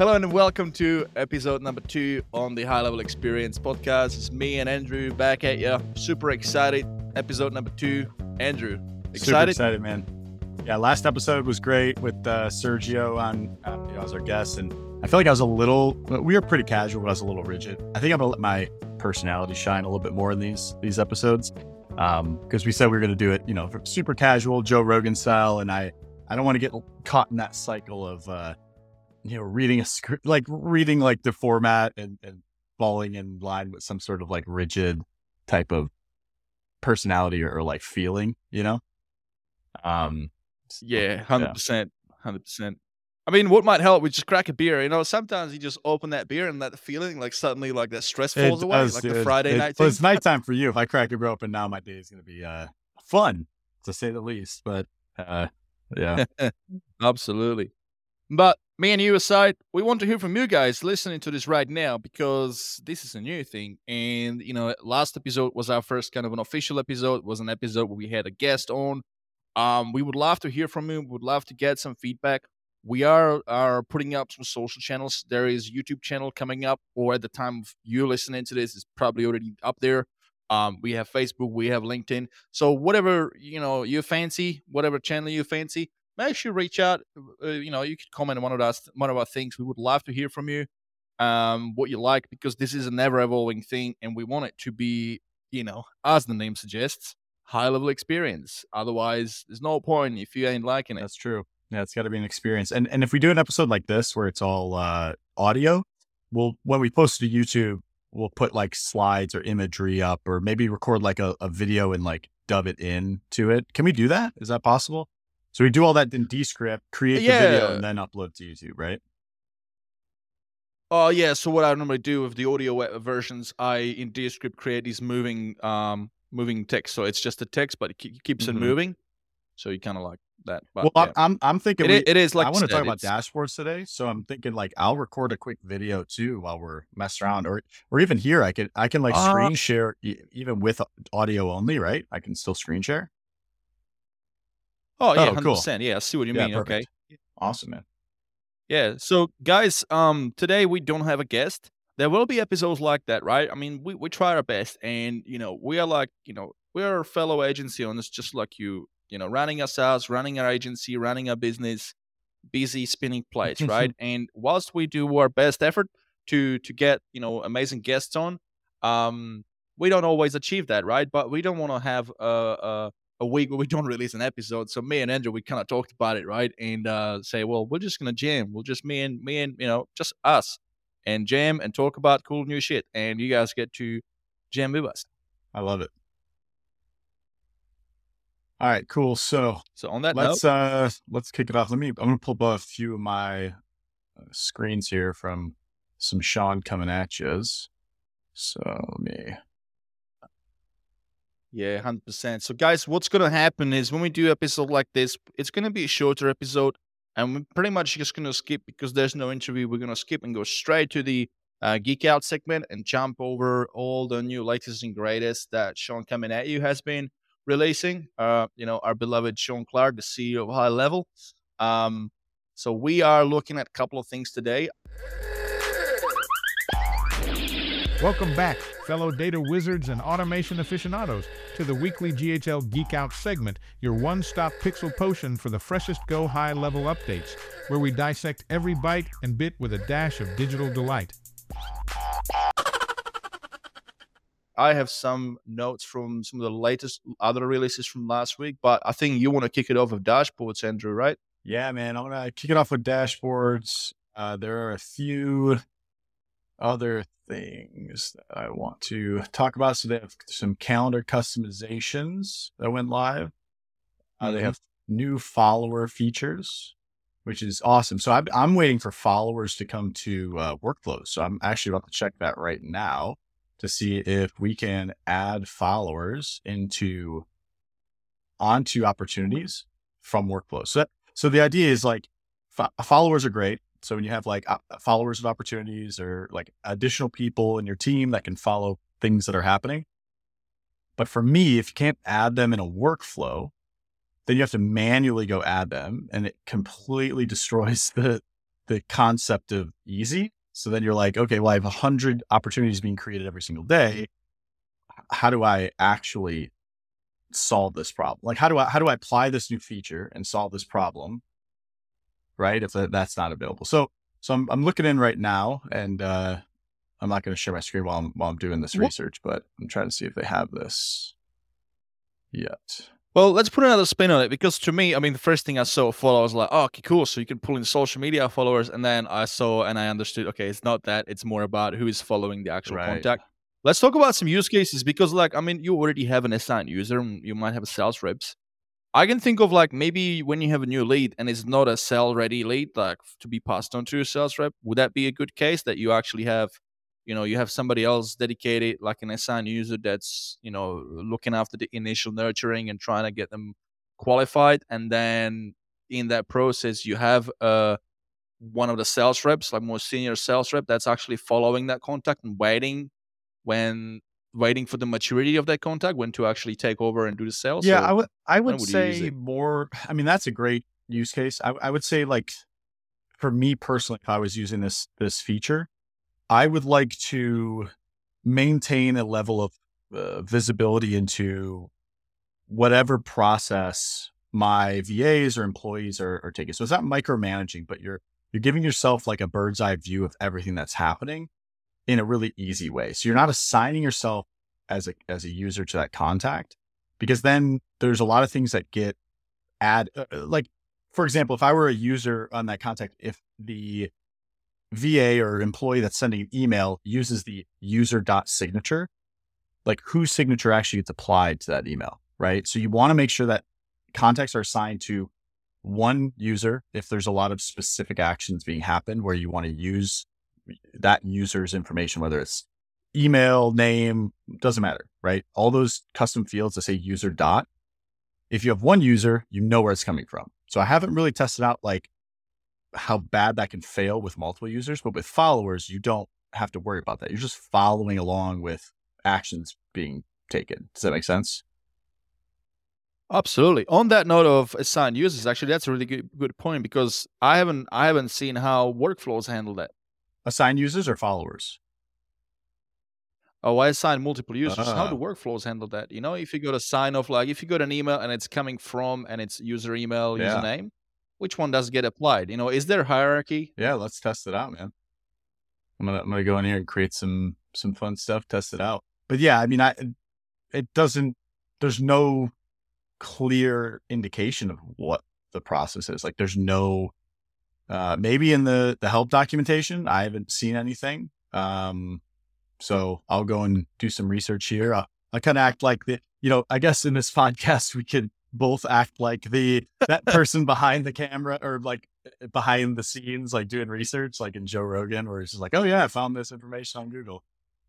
Hello and welcome to episode number two on the High Level Experience podcast. It's me and Andrew back at you. Super excited. Episode number two. Andrew, Super excited? excited, man. Yeah, last episode was great with uh, Sergio on uh, you know, as our guest, and I feel like I was a little. We were pretty casual, but I was a little rigid. I think I'm gonna let my personality shine a little bit more in these these episodes because we said we were gonna do it, you know, super casual, Joe Rogan style, and I I don't want to get caught in that cycle of uh, you know reading a script, like reading like the format and, and falling in line with some sort of like rigid type of personality or, or like feeling, you know. Um, Yeah, hundred percent, hundred percent. I mean, what might help? We just crack a beer. You know, sometimes you just open that beer and that feeling, like suddenly, like that stress It falls away, does, like the. Friday It- night. Well, thing. it's nighttime for you. If I crack a beer open now, my day is going to be uh, fun, to say the least. But uh, yeah, Absolutely. But me and you aside, we want to hear from you guys listening to this right now because this is a new thing. And, you know, last episode was our first kind of an official episode, it was an episode where we had a guest on. Um, we would love to hear from you. we Would love to get some feedback. We are are putting up some social channels. There is YouTube channel coming up, or at the time of you listening to this, is probably already up there. Um, we have Facebook, we have LinkedIn. So whatever you know you fancy, whatever channel you fancy, make sure you reach out. Uh, you know, you could comment on one of us, one of our things. We would love to hear from you, um, what you like, because this is a never evolving thing, and we want it to be, you know, as the name suggests, high level experience. Otherwise, there's no point if you ain't liking it. that's true. Yeah, it's got to be an experience. And and if we do an episode like this where it's all uh, audio, we'll when we post to YouTube, we'll put like slides or imagery up, or maybe record like a, a video and like dub it in to it. Can we do that? Is that possible? So we do all that in Descript, create the video, and then upload to YouTube, right? Oh yeah. So what I normally do with the audio versions, I in Descript create these moving, um, moving text. So it's just a text, but it ke- keeps Mhm. it moving. So you kind of like that. But well, yeah. I'm I'm thinking It we, it is like I want to talk about dashboards today, so I'm thinking like I'll record a quick video too while we're messing around, or or even here I could I can like Uh, screen share even with audio only, right? I can still screen share. Oh yeah, Oh, hundred cool. percent. Yeah, I see what you Yeah, mean. Okay. Awesome, man. Yeah. So guys, um, today we don't have a guest. There will be episodes like that, right? I mean, we, we try our best, and you know, we are like, you know, we are fellow agency owners, just like you. You know, running ourselves, running our agency, running our business, busy spinning plates, right? and whilst we do our best effort to to get you know amazing guests on, um, we don't always achieve that, right? But we don't want to have a, a a week where we don't release an episode. So me and Andrew, we kind of talked about it, right? And uh, say, well, we're just gonna jam. We'll just me and me and you know just us and jam and talk about cool new shit, and you guys get to jam with us. I love it. All right, cool. So So on that let's note, uh let's kick it off. Let me. I'm gonna pull up a few of my uh, screens here from some Shaun coming at yous. So let me. Yeah, hundred percent. So guys, what's gonna happen is when we do episode like this, it's gonna be a shorter episode, and we're pretty much just gonna skip because there's no interview. We're gonna skip and go straight to the uh, geek out segment and jump over all the new latest and greatest that Shaun coming at you has been releasing. Uh, you know, our beloved Shaun Clark, the CEO of High Level. Um, so we are looking at a couple of things today. Welcome back, fellow data wizards and automation aficionados, to the weekly GHL Geek Out segment, your one stop pixel potion for the freshest Go high level updates, where we dissect every byte and bit with a dash of digital delight. I have some notes from some of the latest other releases from last week, but I think you want to kick it off with dashboards, Andrew, right? Yeah, man. I'm gonna kick it off with dashboards. Uh, there are a few other things that I want to talk about. So they have some calendar customizations that went live. Uh, They Mhm. have new follower features, which is awesome. So I'm, I'm waiting for followers to come to uh, workflows. So I'm actually about to check that right now to see if we can add followers into onto opportunities from workflows. So that, so the idea is like fo- followers are great. So when you have like uh, followers of opportunities or like additional people in your team that can follow things that are happening. But for me, if you can't add them in a workflow, then you have to manually go add them and it completely destroys the the concept of easy. So then you're like, okay, well, I have a hundred opportunities being created every single day. How do I actually solve this problem? Like, how do I how do I apply this new feature and solve this problem? Right, if that's not available. So so I'm I'm looking in right now, and uh, I'm not going to share my screen while I'm while I'm doing this research, but I'm trying to see if they have this yet. Well, let's put another spin on it because to me, I mean, the first thing I saw follow, I was like, oh, okay, cool. So you can pull in social media followers. And then I saw and I understood, okay, it's not that. It's more about who is following the actual right. contact. Let's talk about some use cases because, like, I mean, you already have an assigned user, you might have sales reps. I can think of like maybe when you have a new lead and it's not a sell ready lead, like to be passed on to your sales rep, would that be a good case that you actually have you know you have somebody else dedicated like an assigned user that's you know looking after the initial nurturing and trying to get them qualified? And then in that process you have uh one of the sales reps like more senior sales rep that's actually following that contact and waiting when waiting for the maturity of that contact when to actually take over and do the sales yeah i would i would, would say more i mean that's a great use case. I, I would say like for me personally if i was using this this feature I would like to maintain a level of uh, visibility into whatever process my VAs or employees are, are taking. So it's not micromanaging, but you're you're giving yourself like a bird's eye view of everything that's happening in a really easy way. So you're not assigning yourself as a as a user to that contact because then there's a lot of things that get add uh, uh like for example, if I were a user on that contact, if the VA or employee that's sending an email uses the user dot signature, like whose signature actually gets applied to that email, right? So you want to make sure that contacts are assigned to one user if there's a lot of specific actions being happened where you want to use that user's information, whether it's email, name, doesn't matter, right? All those custom fields that say user dot. If you have one user, you know where it's coming from. So I haven't really tested out like how bad that can fail with multiple users, but with followers, you don't have to worry about that. You're just following along with actions being taken. Does that make sense? Absolutely. On that note of assigned users, actually, that's a really good good point because I haven't I haven't seen how workflows handle that. Assigned users or followers? Oh, I assign multiple users. Uh. How do ah. workflows handle that? You know, if you got a sign off, like if you got an email and it's coming from and it's user email, yeah. username, which one does get applied? You know, is there hierarchy? Yeah, let's test it out, man. I'm gonna I'm gonna go in here and create some some fun stuff, test it out. But yeah, I mean, I it doesn't. There's no clear indication of what the process is. Like, there's no. Uh, maybe in the the help documentation, I haven't seen anything. Um, so I'll go and do some research here. I'll, I kind of act like the, you know, I guess in this podcast we could both act like the that person behind the camera or like eh, behind the scenes, like doing research, like in Joe Rogan, where it's just like, oh yeah, I found this information on Google.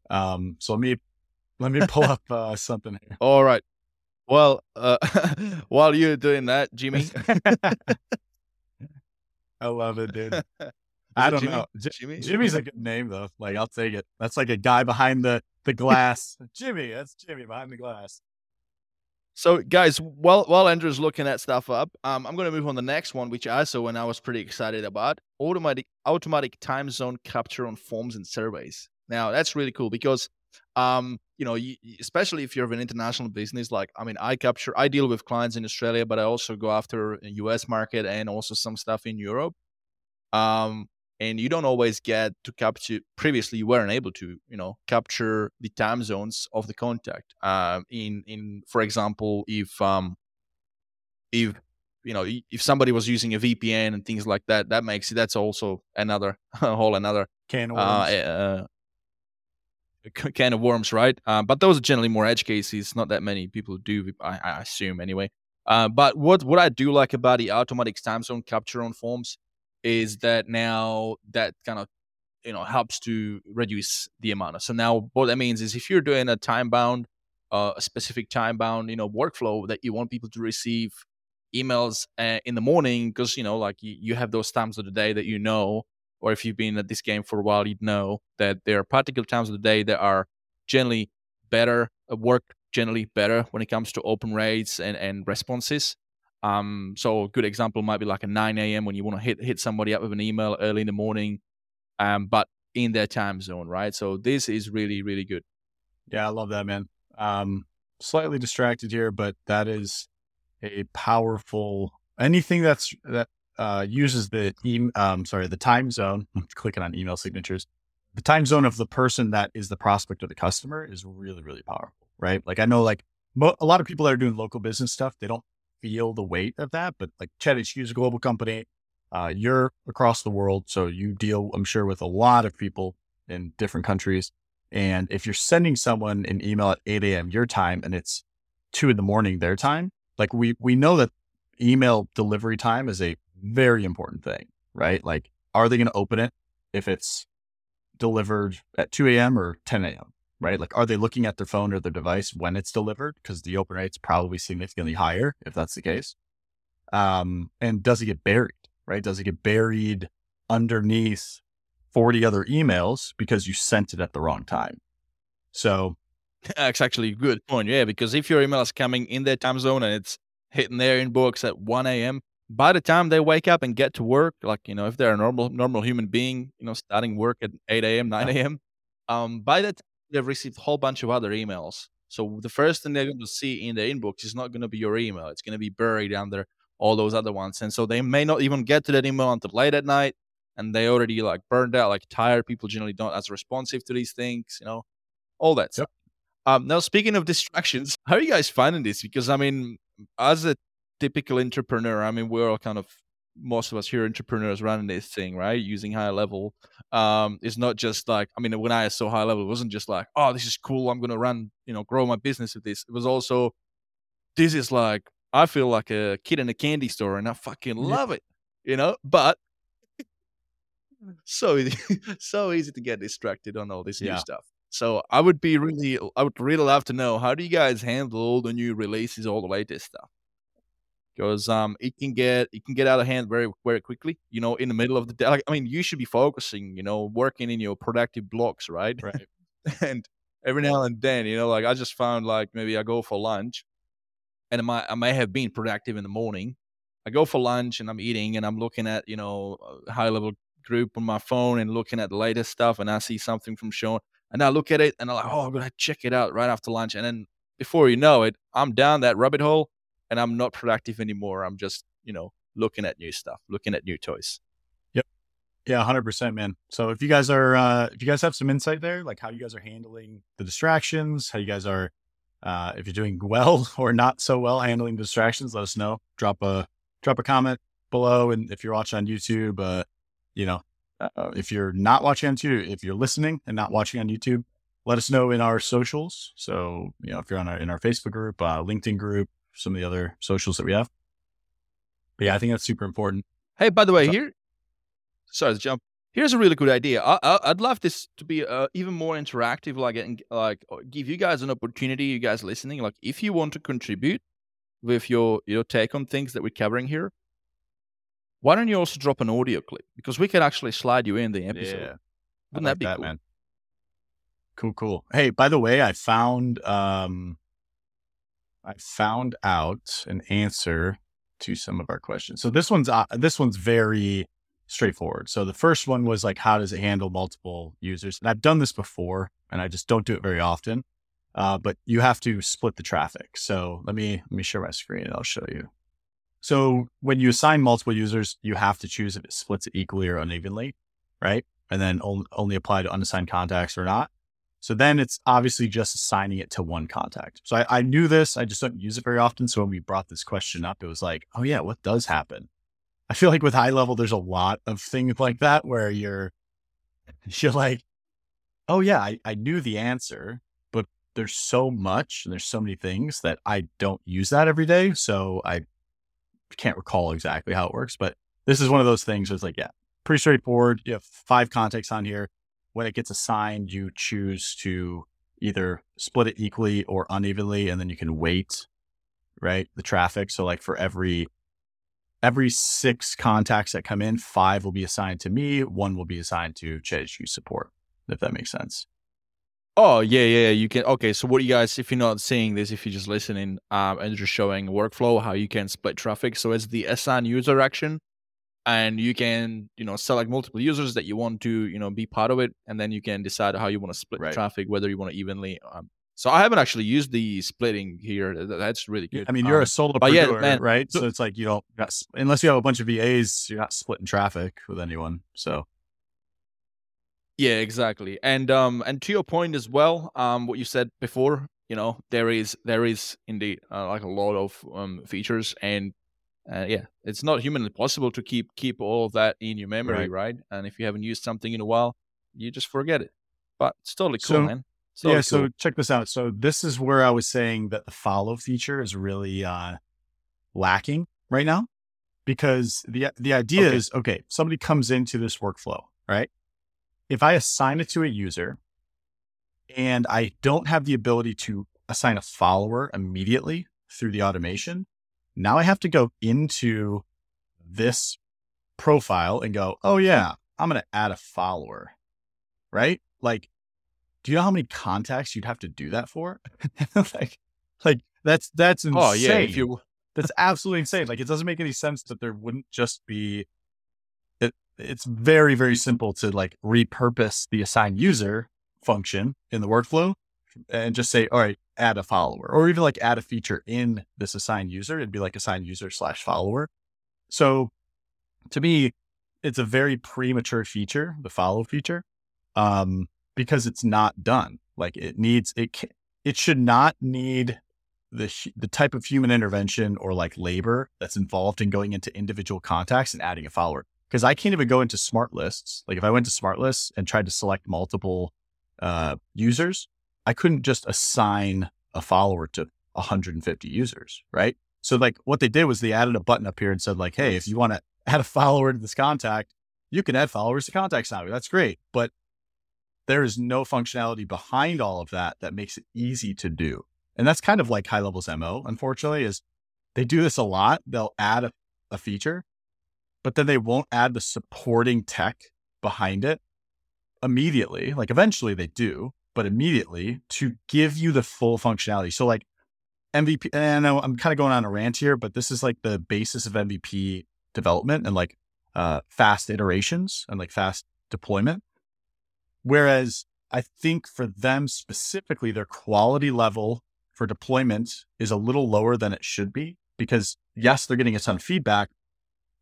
Um, so let me let me pull up uh, something here. All right. Well, uh, while you're doing that, Jimmy, I love it, dude. I don't Jimmy? know. J- Jimmy? Jimmy's a good name though. Like I'll take it. That's like a guy behind the the glass. Jimmy, that's Jimmy behind the glass. So, guys, while while Andrew's looking that stuff up, um, I'm going to move on to the next one, which I saw and I was pretty excited about: automatic automatic time zone capture on forms and surveys. Now, that's really cool because, um, you know, you, especially if you're of an international business, like I mean, I capture, I deal with clients in Australia, but I also go after a U.S. market and also some stuff in Europe. Um, and you don't always get to capture previously you weren't able to you know capture the time zones of the contact um, in in for example if um if you know if somebody was using a vpn and things like that that makes it that's also another whole another can of worms. Uh, uh, can of worms right uh, but those are generally more edge cases not that many people do i, I assume anyway uh, but what what i do like about the automatic time zone capture on forms is that now that kind of you know helps to reduce the amount. So now what that means is if you're doing a time bound, uh, a specific time bound, you know, workflow that you want people to receive emails uh, in the morning because you know like you, you have those times of the day that you know or if you've been at this game for a while you'd know that there are particular times of the day that are generally better work generally better when it comes to open rates and, and responses Um, so a good example might be like a 9 a.m. when you want to hit hit somebody up with an email early in the morning, um, but in their time zone, right? So this is really really good. Yeah, I love that, man. Um, slightly distracted here, but that is a powerful anything that's that uh, uses the e- um, sorry the time zone. I'm clicking on email signatures. The time zone of the person that is the prospect or the customer is really really powerful, right? Like I know like mo- a lot of people that are doing local business stuff, they don't feel the weight of that, but like ChatHQ is a global company. Uh, you're across the world, so you deal, I'm sure, with a lot of people in different countries. And if you're sending someone an email at 8 a.m. your time and it's two in the morning their time, like we we know that email delivery time is a very important thing, right? Like, are they going to open it if it's delivered at 2 a.m. or 10 a.m. Right? Like, are they looking at their phone or their device when it's delivered? Because the open rate's probably significantly higher if that's the case. Um, and does it get buried? Right? Does it get buried underneath 40 other emails because you sent it at the wrong time? So that's actually a good point. Yeah, because if your email is coming in their time zone and it's hitting their inbox at 1 a.m., by the time they wake up and get to work, like you know, if they're a normal normal human being, you know, starting work at 8 a.m., 9 a.m., um, by that they've received a whole bunch of other emails. So the first thing they're going to see in their inbox is not going to be your email. It's going to be buried under all those other ones, and so they may not even get to that email until late at night, and they already like burned out, like tired. People generally don't as responsive to these things, you know, all that yep. stuff. Um, now, speaking of distractions, how are you guys finding this? Because I mean, as a typical entrepreneur, I mean, we're all kind of most of us here entrepreneurs running this thing, right? Using high level. Um, it's not just like, I mean, when I saw high level, it wasn't just like, oh, this is cool. I'm going to run, you know, grow my business with this. It was also, this is like, I feel like a kid in a candy store and I fucking love yeah. it, you know? But so easy, so easy to get distracted on all this yeah. new stuff. So I would be really, I would really love to know how do you guys handle all the new releases, all the latest stuff? Because um, it can get it can get out of hand very very quickly. You know, in the middle of the day. Like, I mean, you should be focusing. You know, working in your productive blocks, right? Right. and every now and then, you know, like I just found like maybe I go for lunch, and I might I may have been productive in the morning. I go for lunch and I'm eating and I'm looking at you know high level group on my phone and looking at the latest stuff and I see something from Shaun and I look at it and I'm like, oh, I'm gonna check it out right after lunch. And then before you know it, I'm down that rabbit hole and I'm not productive anymore. I'm just, you know, looking at new stuff, looking at new toys. Yep. Yeah, hundred percent, man. So if you guys are uh if you guys have some insight there, like how you guys are handling the distractions, how you guys are uh if you're doing well or not so well handling distractions, let us know. Drop a drop a comment below. And if you're watching on YouTube, uh, you know, uh, if you're not watching on YouTube, if you're listening and not watching on YouTube, let us know in our socials. So, you know, if you're on our, in our Facebook group, uh, LinkedIn group, some of the other socials that we have. But yeah, I think that's super important. Hey, by the way, so, here, sorry to jump. Here's a really good idea. I, would love this to be uh, even more interactive, like and like uh, give you guys an opportunity. You guys listening, like if you want to contribute with your your take on things that we're covering here, why don't you also drop an audio clip? Because we can actually slide you in the episode. Yeah. Wouldn't like that be that, cool? Man. Cool, cool. Hey, by the way, I found um I found out an answer to some of our questions. So this one's uh, this one's very straightforward. So the first one was like how does it handle multiple users? And I've done this before and I just don't do it very often. Uh, but you have to split the traffic. So let me let me share my screen and I'll show you. So when you assign multiple users, you have to choose if it splits it equally or unevenly, right? And then only apply to unassigned contacts or not. So then it's obviously just assigning it to one contact. So I, I, knew this, I just don't use it very often. So when we brought this question up, it was like, oh yeah, what does happen? I feel like with high level, there's a lot of things like that where you're, you're like, oh yeah, I, I knew the answer, but there's so much and there's so many things that I don't use that every day. So I can't recall exactly how it works, but this is one of those things where it's like, yeah, pretty straightforward. You have five contacts on here. When it gets assigned, you choose to either split it equally or unevenly, and then you can weight, right? The traffic. So like for every every six contacts that come in, five will be assigned to me, one will be assigned to ChatHQ support, if that makes sense. Oh yeah, yeah. You can. Okay, so what you guys, if you're not seeing this, if you're just listening, um, and just showing workflow how you can split traffic. So it's the assign user action, and you can you know select multiple users that you want to you know be part of it, and then you can decide how you want to split Right. traffic, whether you want to evenly. Um, so I haven't actually used the splitting here. That's really good. I mean, you're Um, a solopreneur, yeah, man, right? so- it's like you don't got, unless you have a bunch of VAs, you're not splitting traffic with anyone. So Yeah, exactly. And um and to your point as well, um what you said before, you know, there is there is indeed uh, like a lot of um features and uh, yeah, it's not humanly possible to keep keep all of that in your memory, Right. right? And if you haven't used something in a while, you just forget it. But it's totally cool, So- man. Totally yeah, so check this out. So this is where I was saying that the follow feature is really uh, lacking right now, because the the idea Okay. is okay. Somebody comes into this workflow, right? If I assign it to a user, and I don't have the ability to assign a follower immediately through the automation, now I have to go into this profile and go, oh yeah, I'm going to add a follower, right? Like do you know how many contacts you'd have to do that for? like, like that's that's insane. oh yeah, if you that's absolutely insane. Like, it doesn't make any sense that there wouldn't just be. It, it's very very simple to like repurpose the assign user function in the workflow and just say, all right, add a follower, or even like add a feature in this assigned user. It'd be like assign user slash follower. So, to me, it's a very premature feature, the follow feature. Um, because it's not done. Like it needs it. It should not need the the type of human intervention or like labor that's involved in going into individual contacts and adding a follower. Because I can't even go into smart lists. Like if I went to smart lists and tried to select multiple uh, users, I couldn't just assign a follower to 150 users, right? So like what they did was they added a button up here and said like, hey, if you want to add a follower to this contact, you can add followers to contacts now. That's great, but there is no functionality behind all of that that makes it easy to do. And that's kind of like high levels MO, unfortunately, is they do this a lot. They'll add a, a feature, but then they won't add the supporting tech behind it immediately. Like eventually they do, but immediately to give you the full functionality. So like MVP, and I know I'm kind of going on a rant here, but this is like the basis of MVP development and like uh, fast iterations and like fast deployment. Whereas I think for them specifically, their quality level for deployment is a little lower than it should be because yes, they're getting a ton of feedback,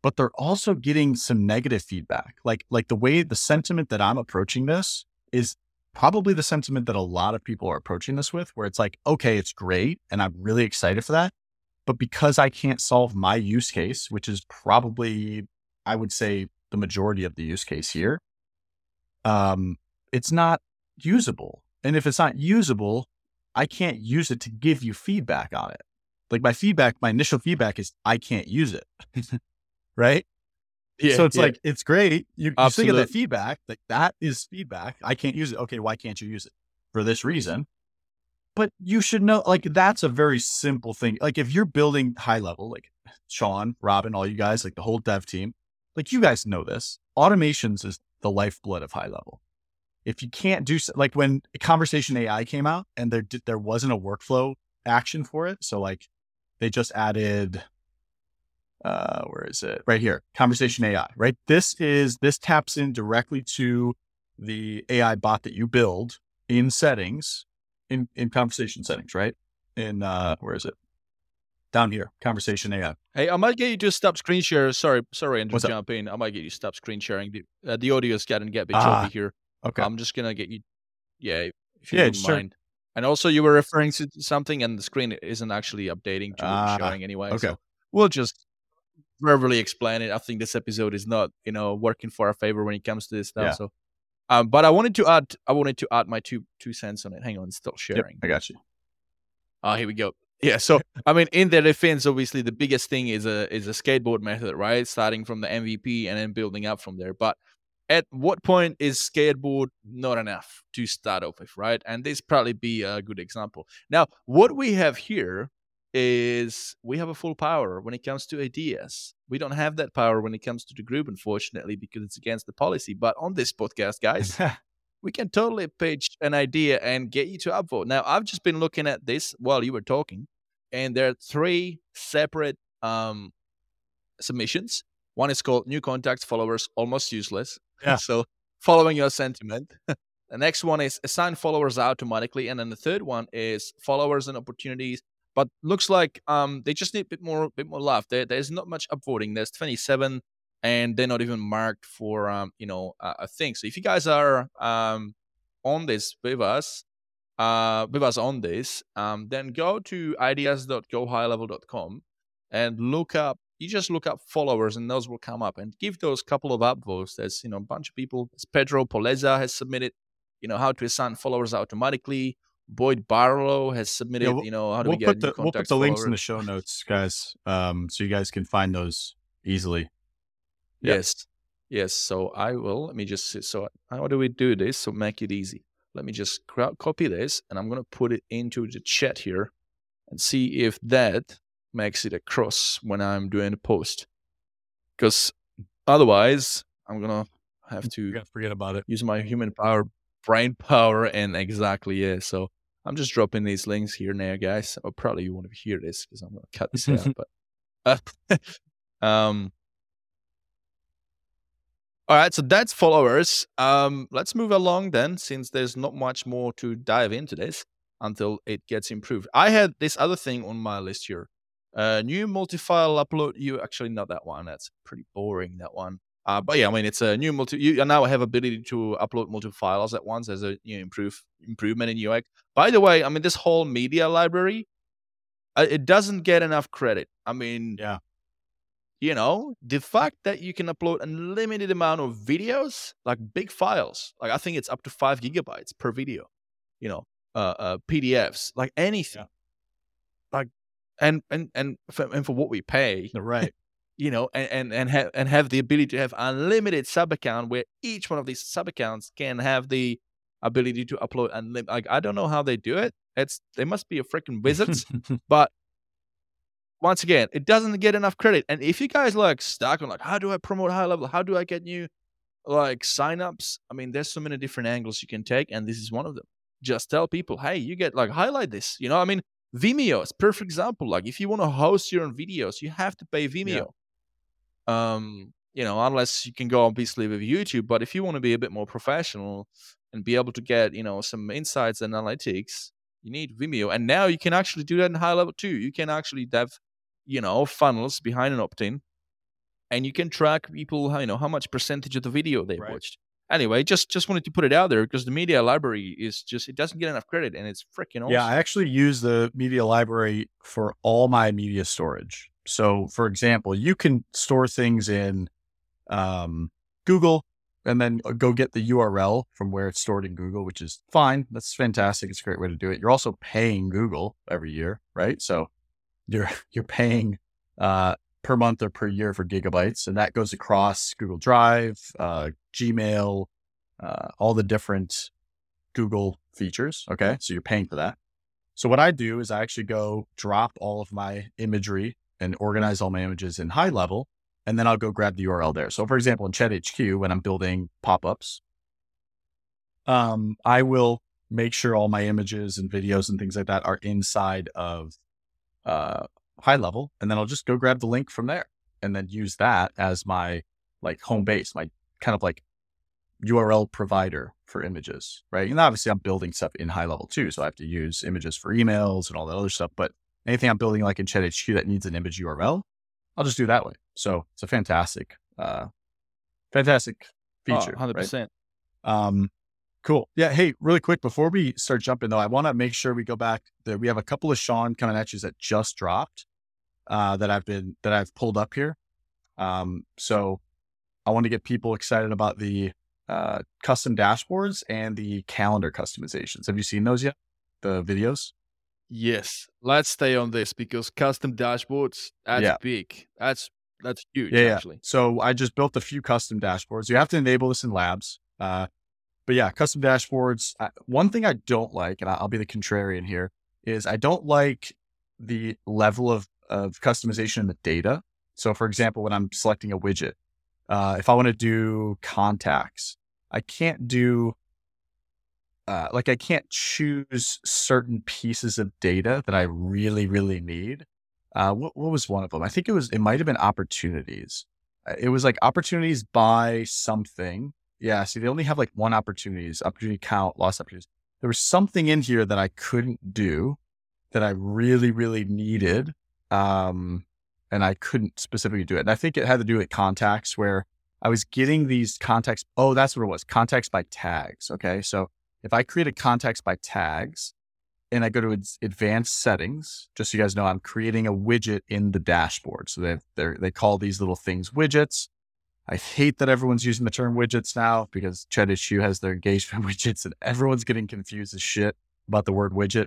but they're also getting some negative feedback. Like like the way the sentiment that I'm approaching this is probably the sentiment that a lot of people are approaching this with, where it's like, okay, it's great, and I'm really excited for that. But because I can't solve my use case, which is probably, I would say, the majority of the use case here, um, it's not usable. And if it's not usable, I can't use it to give you feedback on it. Like my feedback, my initial feedback is I can't use it. right. Yeah, so it's yeah. like it's great. You, you still get that feedback. Like that is feedback. I can't use it. Okay, why can't you use it? For this reason. But you should know, like that's a very simple thing. Like if you're building high level, like Shaun, Robin, all you guys, like the whole dev team, like you guys know this. Automations is the lifeblood of high level. If you can't do so, like when conversation AI came out and there there wasn't a workflow action for it, so like they just added uh where is it right here conversation ai right this is this taps in directly to the ai bot that you build in settings in in conversation settings right in uh where is it down here conversation ai Hey, I might get you to stop screen share. Sorry, sorry, Andrew, What's up? in. I might get you to stop screen sharing. The, uh, the audio is getting get a bit Ah, choppy here. okay I'm just gonna get you. Yeah, if you Yeah, wouldn't sure. mind. And also, you were referring to something, and the screen isn't actually updating to Ah, showing anyway. okay. So we'll just verbally explain it. I think this episode is not, you know, working for our favor when it comes to this stuff. Yeah. So, um, but I wanted to add, I wanted to add my two two cents on it. Hang on, still Yep, sharing. i got you Ah, here we go. Yeah, so I mean, in their defense, obviously the biggest thing is a is a skateboard method, right? Starting from the MVP and then building up from there. But at what point is skateboard not enough to start off with, right? And this probably be a good example. Now, what we have here is we have a full power when it comes to ideas. We don't have that power when it comes to the group, unfortunately, because it's against the policy. But on this podcast, guys, we can totally pitch an idea and get you to upvote. Now, I've just been looking at this while you were talking, and there are three separate um, submissions. One is called New Contacts Followers Almost Useless. Yeah. so, following your sentiment. the next one is Assign Followers Automatically. And then the third one is Followers and Opportunities. But looks like um, they just need a bit more, bit more love. There, there's not much upvoting. There's 27 and they're not even marked for um, you know a, a, thing. So if you guys are um, on this with us, uh, with us on this, um, then go to ideas.gohighlevel.com and look up. You just look up followers, and those will come up, and give those couple of upvotes. There's you know a bunch of people. It's Pedro Poleza has submitted, you know, how to assign followers automatically. Boyd Barlow has submitted, yeah, we'll, you know, how do we'll we get the, We'll put the links in the show notes, guys, um, so you guys can find those easily. Yep. Yes. Yes. So I will, let me just, so how do we do this? So make it easy. Let me just copy this and I'm going to put it into the chat here and see if that makes it across when I'm doing a post. Because otherwise, I'm going to have to forget about it. Use my human power, brain power, and exactly, yeah. So I'm just dropping these links here now, guys. Oh, probably you want to hear this because I'm going to cut this out. But uh, um, all right, so that's followers. Um, let's move along then, since there's not much more to dive into this until it gets improved. I had this other thing on my list here. Uh, new multi-file upload. You actually not that one. That's pretty boring. That one. Uh, but yeah, I mean it's a new multi. You now have ability to upload multiple files at once as a you know, improve improvement in UX. By the way, I mean this whole media library, uh, it doesn't get enough credit. I mean, yeah, you know the fact that you can upload unlimited amount of videos like big files like i think it's up to five gigabytes per video you know uh, uh pdfs like anything yeah. like and and and for, and for what we pay right you know and and and have and have the ability to have unlimited sub account where each one of these sub accounts can have the ability to upload unlimited like i don't know how they do it it's they must be a freaking wizards but once again, it doesn't get enough credit. And if you guys like stuck on like, how do I promote high level? How do I get new like signups? I mean, there's so many different angles you can take, and this is one of them. Just tell people, hey, you get like highlight this. You know, I mean, Vimeo is perfect example. Like, if you want to host your own videos, you have to pay Vimeo. Yeah. Um, you know, unless you can go obviously with YouTube. But if you want to be a bit more professional and be able to get, you know, some insights and analytics, you need Vimeo. And now you can actually do that in high level too. You can actually have you know funnels behind an opt-in and you can track people you know how much percentage of the video they right. watched anyway just just wanted to put it out there because the media library is just it doesn't get enough credit and it's freaking awesome. yeah i actually use the media library for all my media storage so for example you can store things in um, google and then uh, go get the url from where it's stored in google which is fine that's fantastic it's a great way to do it you're also paying google every year right so you're you're paying uh, per month or per year for gigabytes, and that goes across Google Drive, uh, Gmail, uh, all the different Google features. Okay, so you're paying for that. So what I do is I actually go drop all of my imagery and organize all my images in high level, and then I'll go grab the URL there. So for example, in Chat HQ, when I'm building pop-ups, um, I will make sure all my images and videos and things like that are inside of uh, high level, and then I'll just go grab the link from there and then use that as my like home base, my kind of like URL provider for images, right? And obviously I'm building stuff in high level too. So I have to use images for emails and all that other stuff. But anything I'm building like in ChatHQ that needs an image URL, I'll just do that way. So it's a fantastic, uh, fantastic oh, feature. Oh, 100%. Right? Um, Cool. Yeah. Hey, really quick before we start jumping though, I want to make sure we go back. that we have a couple of Shaun coming at you that just dropped uh, that I've been that I've pulled up here. Um, so I want to get people excited about the uh, custom dashboards and the calendar customizations. Have you seen those yet? The videos? Yes. Let's stay on this because custom dashboards that's yeah. big. That's that's huge. Yeah, actually. Yeah. So I just built a few custom dashboards. You have to enable this in labs. Uh, but yeah, custom dashboards. one thing I don't like, and I'll be the contrarian here, is I don't like the level of, of customization in the data. So, for example, when I'm selecting a widget, uh, if I want to do contacts, I can't do uh, like I can't choose certain pieces of data that I really, really need. Uh, what, what was one of them? I think it was, it might have been opportunities. Uh, It was like opportunities by something. Yeah. See, they only have like one opportunities, opportunity count, lost opportunities. There was something in here that I couldn't do that I really, really needed. Um, and I couldn't specifically do it. And I think it had to do with contacts where I was getting these contacts. Oh, that's what it was. Contacts by tags. Okay. So if I create a context by tags and I go to advanced settings, just so you guys know, I'm creating a widget in the dashboard. So they they call these little things widgets. I hate that everyone's using the term widgets now because ChatHQ has their engagement widgets and everyone's getting confused as shit about the word widget.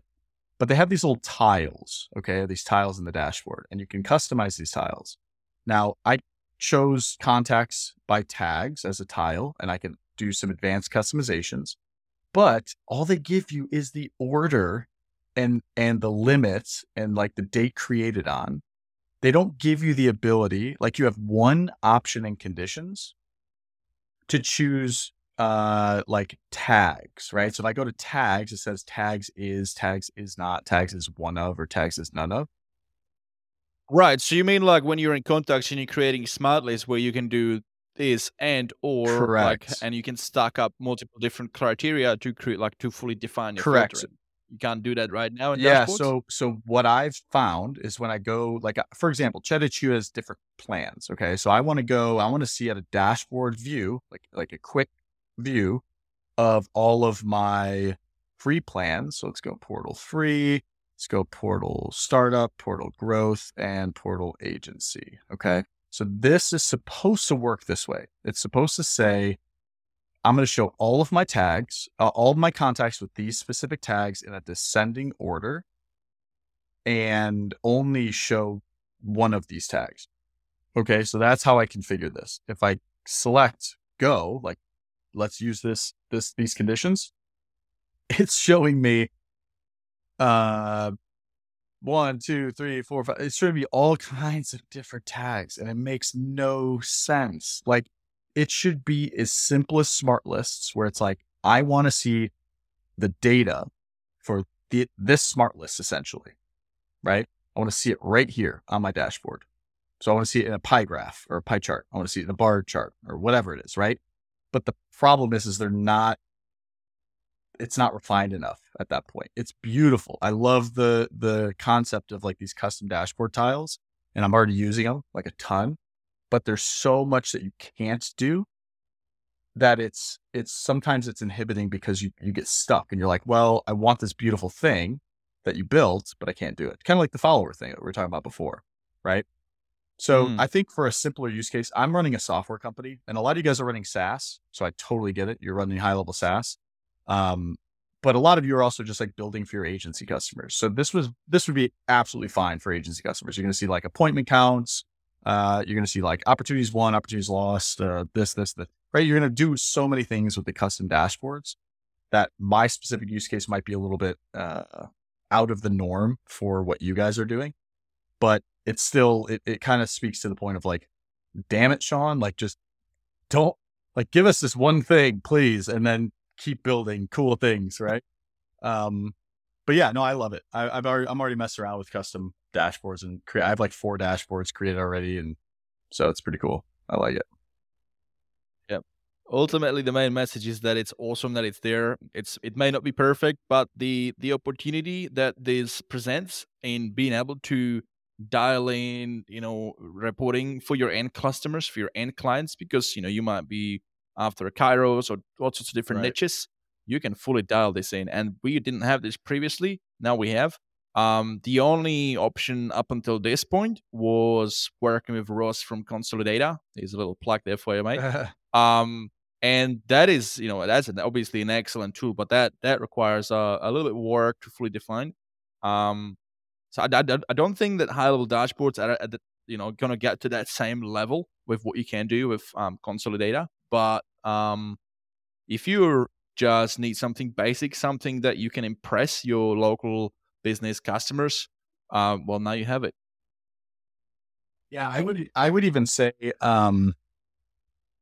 But they have these little tiles, okay? These tiles in the dashboard, and you can customize these tiles. Now, I chose contacts by tags as a tile, and I can do some advanced customizations. But all they give you is the order and and the limits and like the date created on. They don't give you the ability, like you have one option in conditions to choose uh like tags, right? So if I go to tags, it says tags is, tags is not, tags is one of, or tags is none of. Right. So you mean like when you're in contacts and you're creating smart lists where you can do this and or like Correct. and you can stack up multiple different criteria to create like to fully define your Correct. filtering. You can't do that right now in Yeah. dashboards? So so what I've found is when I go like uh, for example, ChatHQ has different plans. Okay. So I want to go, I want to see at a dashboard view, like like a quick view of all of my free plans. So let's go portal free, let's go portal startup, portal growth, and portal agency. Okay. So this is supposed to work this way. It's supposed to say, I'm going to show all of my tags, uh, all of my contacts with these specific tags in a descending order and only show one of these tags. Okay. So that's how I configure this. If I select go, like let's use this, this, these conditions, it's showing me, uh, one, two, three, four, five. It's showing be all kinds of different tags, and it makes no sense. Like it should be as simple as smart lists, where it's like, I want to see the data for the, this smart list, essentially, right? I want to see it right here on my dashboard. So I want to see it in a pie graph or a pie chart. I want to see it in a bar chart or whatever it is, right? But the problem is, is they're not it's not refined enough at that point. It's beautiful. I love the the concept of like these custom dashboard tiles, and I'm already using them like a ton. But there's so much that you can't do that it's it's sometimes it's inhibiting because you you get stuck and you're like, well, I want this beautiful thing that you built, but I can't do it. Kind of like the follower thing that we were talking about before, right? So Mm. I think for a simpler use case, I'm running a software company, and a lot of you guys are running SaaS, so I totally get it. You're running high level SaaS, um, but a lot of you are also just like building for your agency customers. So this was this would be absolutely fine for agency customers. You're going to see like appointment counts. Uh, you're going to see like opportunities won, opportunities lost. Uh, this, this, that. Right? You're going to do so many things with the custom dashboards that my specific use case might be a little bit uh, out of the norm for what you guys are doing, but it's still it, it kind of speaks to the point of like, damn it, Shaun, like just don't like give us this one thing, please, and then keep building cool things, right? Um, but yeah, no, I love it. I, I've already I'm already messing around with custom dashboards and create. I have like four dashboards created already, and so it's pretty cool. I like it. Yeah. Ultimately the main message is that it's awesome that it's there it's it may not be perfect but the the opportunity that this presents in being able to dial in you know reporting for your end customers for your end clients because you know you might be after a chiros or all sorts of different Right. niches you can fully dial this in and we didn't have this previously now we have um, the only option up until this point was working with Ross from Consolidata. There's a little plug there for you, mate um and that is you know that's an, obviously an excellent tool but that that requires uh, a little bit of work to fully define um so I, I, I don't think that high level dashboards are at the you know gonna get to that same level with what you can do with um Consolidata but um if you just need something basic something that you can impress your local business customers um well now you have it Yeah, I would I would even say um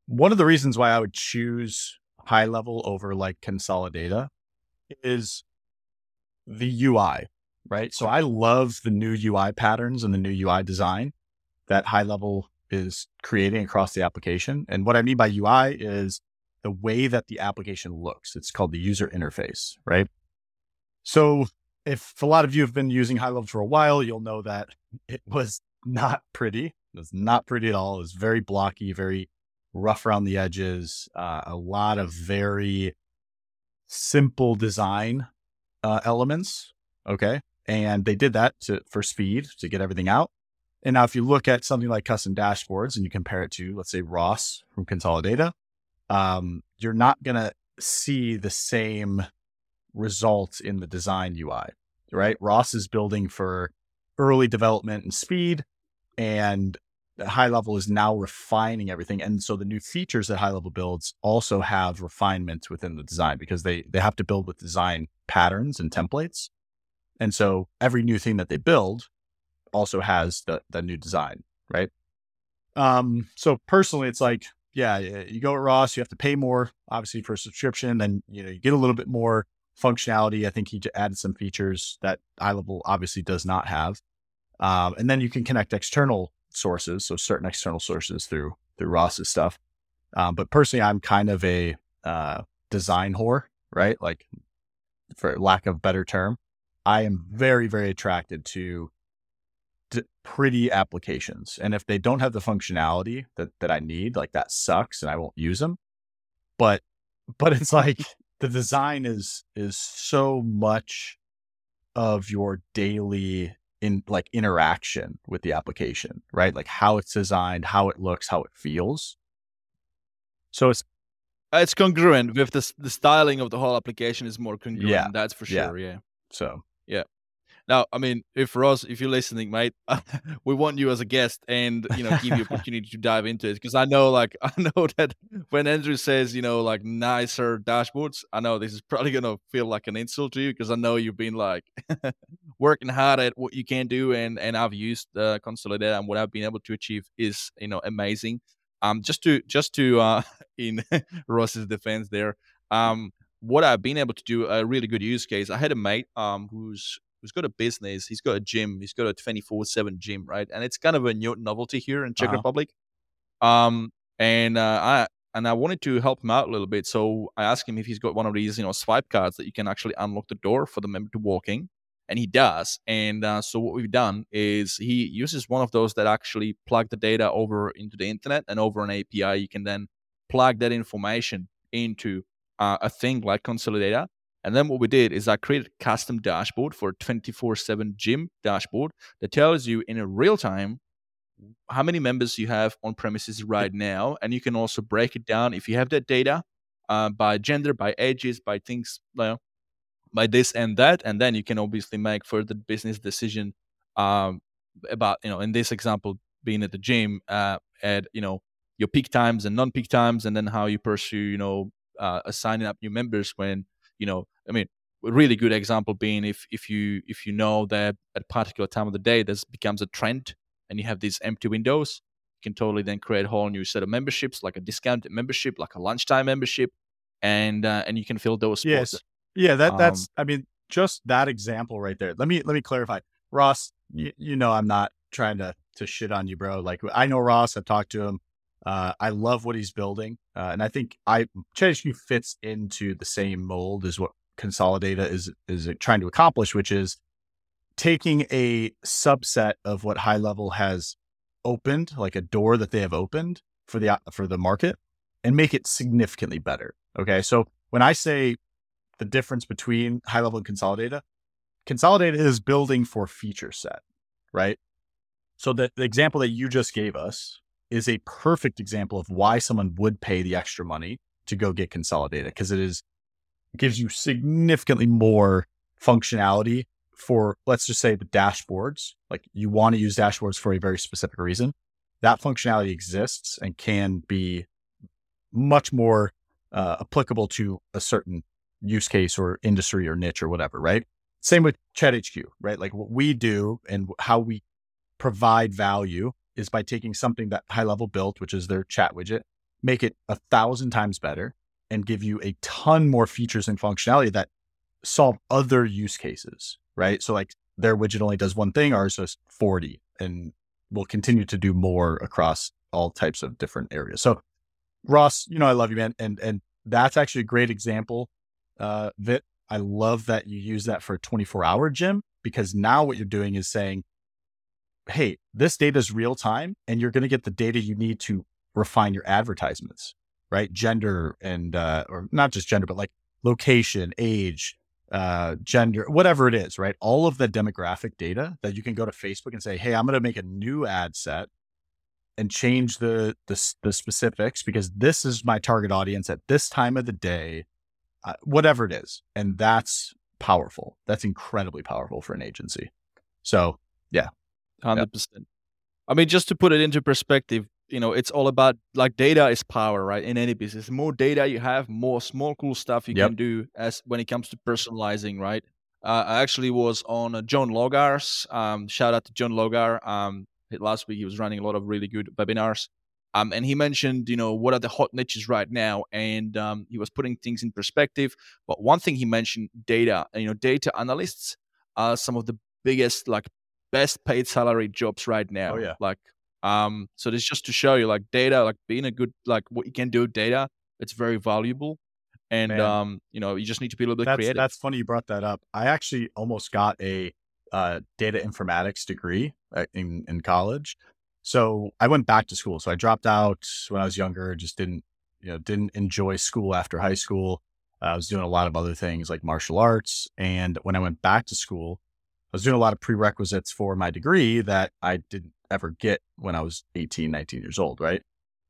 one of the reasons why I would choose high level over like Consolidata is the UI, right? So I love the new UI patterns and the new UI design that high level is creating across the application. And what I mean by UI is the way that the application looks. It's called the user interface, right? So if a lot of you have been using high level for a while, you'll know that it was not pretty. It was not pretty at all. It was very blocky, very rough around the edges, uh, a lot of very simple design uh, elements. Okay. And they did that to, for speed to get everything out. And now, if you look at something like custom dashboards and you compare it to, let's say, Ross from Consolidata, um, you're not going to see the same results in the design UI, right? Ross is building for early development and speed, and high level is now refining everything. And so the new features that high level builds also have refinements within the design because they they have to build with design patterns and templates. And so every new thing that they build also has the the new design, right? Um, so personally, it's like, yeah, you go at Ross, you have to pay more, obviously, for a subscription, then you know you get a little bit more functionality. I think he added some features that high level obviously does not have, um, and then you can connect external sources, so certain external sources through through Ross's stuff. Um, but personally, I'm kind of a uh, design whore, right? Like, for lack of better term, I am very very attracted to pretty applications. And if they don't have the functionality that, that I need, like that sucks and I won't use them. But, but it's like the design is, is so much of your daily in like interaction with the application, right? Like how it's designed, how it looks, how it feels. So it's it's congruent with the the styling of the whole application is more congruent. Yeah, that's for sure. Yeah. yeah. So yeah. Now, I mean, if Ross, if you're listening, mate, we want you as a guest and, you know, give you opportunity to dive into it. Because I know, like, I know that when Andrew says, you know, like nicer dashboards, I know this is probably going to feel like an insult to you because I know you've been like working hard at what you can do. And, and I've used uh, Consolidata and what I've been able to achieve is, you know, amazing. Um, just to, just to, uh, in Ross's defense there, um, what I've been able to do a really good use case. I had a mate um, who's who's got a business, he's got a gym, he's got a 24 7 gym, right? And it's kind of a new novelty here in Czech uh-huh. Republic. Um, and uh, I and I wanted to help him out a little bit. So I asked him if he's got one of these, you know, swipe cards that you can actually unlock the door for the member to walk in. And he does. And uh, so what we've done is he uses one of those that actually plug the data over into the internet and over an API. You can then plug that information into uh, a thing like Consolidata and then what we did is I created a custom dashboard for 24 7 gym dashboard that tells you in a real time how many members you have on premises right now. And you can also break it down if you have that data uh, by gender, by ages, by things, you know, by this and that. And then you can obviously make further business decision um, about, you know, in this example, being at the gym uh, at, you know, your peak times and non peak times, and then how you pursue, you know, uh, signing up new members when you know, I mean, a really good example being if if you if you know that at a particular time of the day this becomes a trend and you have these empty windows, you can totally then create a whole new set of memberships, like a discounted membership, like a lunchtime membership, and uh, and you can fill those spots. Yes. Yeah, that that's um, I mean, just that example right there. Let me let me clarify. Ross, you, you know I'm not trying to to shit on you, bro. Like I know Ross, I've talked to him. Uh, I love what he's building, uh, and I think I ChatHQ fits into the same mold as what Consolidata is is trying to accomplish, which is taking a subset of what high level has opened, like a door that they have opened for the for the market, and make it significantly better. Okay, so when I say the difference between high level and Consolidata, Consolidata is building for feature set, right? So the, the example that you just gave us is a perfect example of why someone would pay the extra money to go get Consolidata because it is gives you significantly more functionality for let's just say the dashboards. Like you want to use dashboards for a very specific reason. That functionality exists and can be much more uh, applicable to a certain use case or industry or niche or whatever right? Same with ChatHQ right? Like what we do and how we provide value is by taking something that high level built, which is their chat widget, make it a thousand times better and give you a ton more features and functionality that solve other use cases, right? So like their widget only does one thing, ours does 40 and we'll continue to do more across all types of different areas. So Ross, you know, I love you, man. And, and that's actually a great example. Uh, Vit, I love that you use that for a 24 hour gym because now what you're doing is saying, Hey, this data is real time and you're going to get the data you need to refine your advertisements, right? Gender and, uh, or not just gender, but like location, age, uh, gender, whatever it is, right? All of the demographic data that you can go to Facebook and say, Hey, I'm going to make a new ad set and change the, the, the specifics because this is my target audience at this time of the day, uh, whatever it is, and that's powerful. That's incredibly powerful for an agency. So yeah, hundred percent. I mean, just to put it into perspective, you know, it's all about like data is power, right? In any business, the more data you have, more small cool stuff you yep. can do as when it comes to personalizing, right? Uh, I actually was on uh, John Logar's. Um, shout out to John Logar. Um, last week he was running a lot of really good webinars. Um, and he mentioned, you know, what are the hot niches right now, and um, he was putting things in perspective. But one thing he mentioned, data. You know, data analysts are some of the biggest, like, best paid salary jobs right now. Oh yeah. Like, um, so this just to show you, like, data, like being a good, like, what you can do with data, it's very valuable. And Man. um, you know, you just need to be a little bit that's, creative. That's funny you brought that up. I actually almost got a uh, data informatics degree uh, in, in college. So I went back to school. So I dropped out when I was younger, just didn't, you know, didn't enjoy school after high school. Uh, I was doing a lot of other things like martial arts. And when I went back to school, I was doing a lot of prerequisites for my degree that I didn't ever get when I was 18, 19 years old. Right.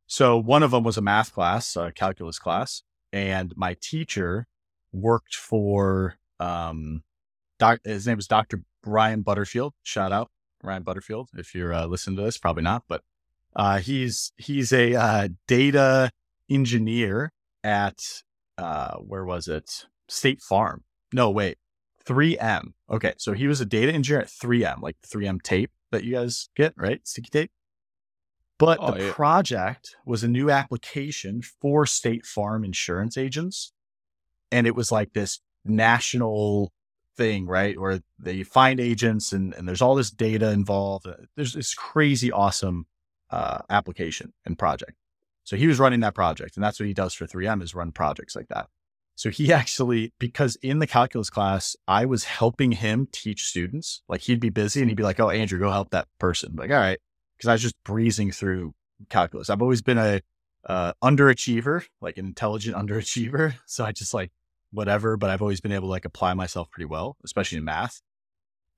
So one of them was a math class, a calculus class. And my teacher worked for, um, doc, his name was Dr. Brian Butterfield. Shout out Ryan Butterfield if you're uh, listening to this, probably not, but uh, he's he's a uh, data engineer at uh, where was it? State Farm. No, wait, 3M. Okay, so he was a data engineer at 3M, like 3M tape that you guys get, right? Sticky tape. But oh, the yeah. project was a new application for State Farm insurance agents. And it was like this national thing, right? Where they find agents and, and there's all this data involved. Uh, there's this crazy awesome uh, application and project. So he was running that project, and that's what he does for 3M is run projects like that. So he actually, because in the calculus class, I was helping him teach students. Like he'd be busy and he'd be like, "Oh, Andrew, go help that person." I'm like, all right, because I was just breezing through calculus. I've always been a uh, underachiever, like an intelligent underachiever. So I just like whatever, but I've always been able to like apply myself pretty well, especially in math.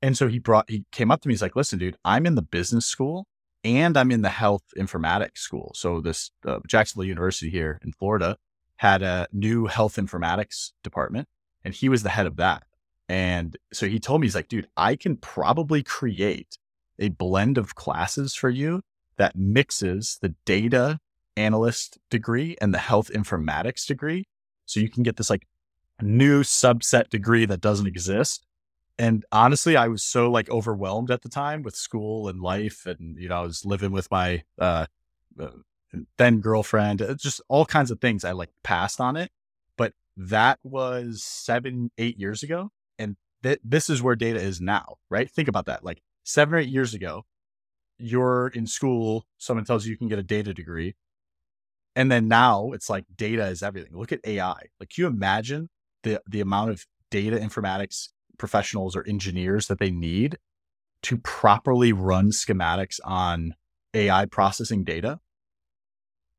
And so he brought, he came up to me. He's like, listen, dude, I'm in the business school and I'm in the health informatics school. So this uh, Jacksonville University here in Florida had a new health informatics department and he was the head of that. And so he told me, he's like, dude, I can probably create a blend of classes for you that mixes the data analyst degree and the health informatics degree. So you can get this like new subset degree that doesn't exist. And honestly, I was so like overwhelmed at the time with school and life. And, you know, I was living with my uh, uh then girlfriend, uh, just all kinds of things. I like passed on it. But that was seven, eight years ago. And th- this is where data is now, right? Think about that. Like seven or eight years ago, you're in school, someone tells you you can get a data degree. And then now it's like data is everything. Look at AI. Like, you imagine the the amount of data informatics professionals or engineers that they need to properly run schematics on AI processing data,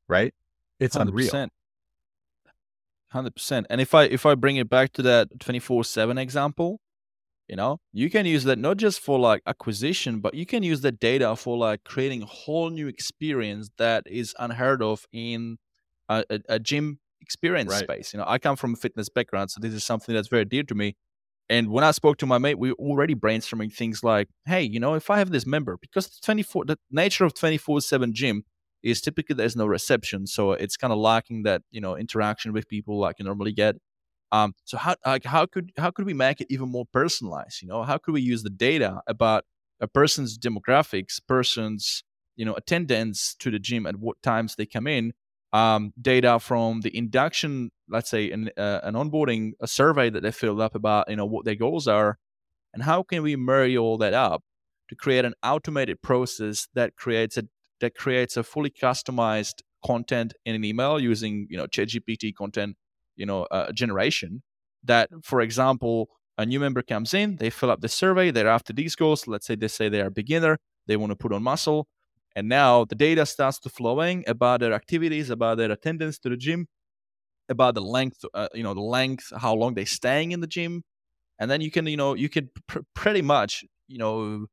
right? It's 100%. unreal. Hundred percent. And if I if I bring it back to that twenty four seven example, you know, you can use that not just for like acquisition, but you can use that data for like creating a whole new experience that is unheard of in a, a, a gym experience right. space. You know, I come from a fitness background, so this is something that's very dear to me. And when I spoke to my mate, we were already brainstorming things like, hey, you know, if I have this member, because the 24, the nature of 24 7 gym is typically there's no reception. So it's kind of lacking that, you know, interaction with people like you normally get. Um, so how, like, how could, how could we make it even more personalized? You know, how could we use the data about a person's demographics, person's, you know, attendance to the gym at what times they come in um, data from the induction let's say an uh, an onboarding a survey that they filled up about you know what their goals are and how can we marry all that up to create an automated process that creates a that creates a fully customized content in an email using you know ChatGPT content you know uh, generation that for example a new member comes in they fill up the survey they're after these goals let's say they say they are beginner they want to put on muscle and now the data starts to flowing about their activities about their attendance to the gym about the length uh, you know the length how long they're staying in the gym and then you can you know you can pr- pretty much you know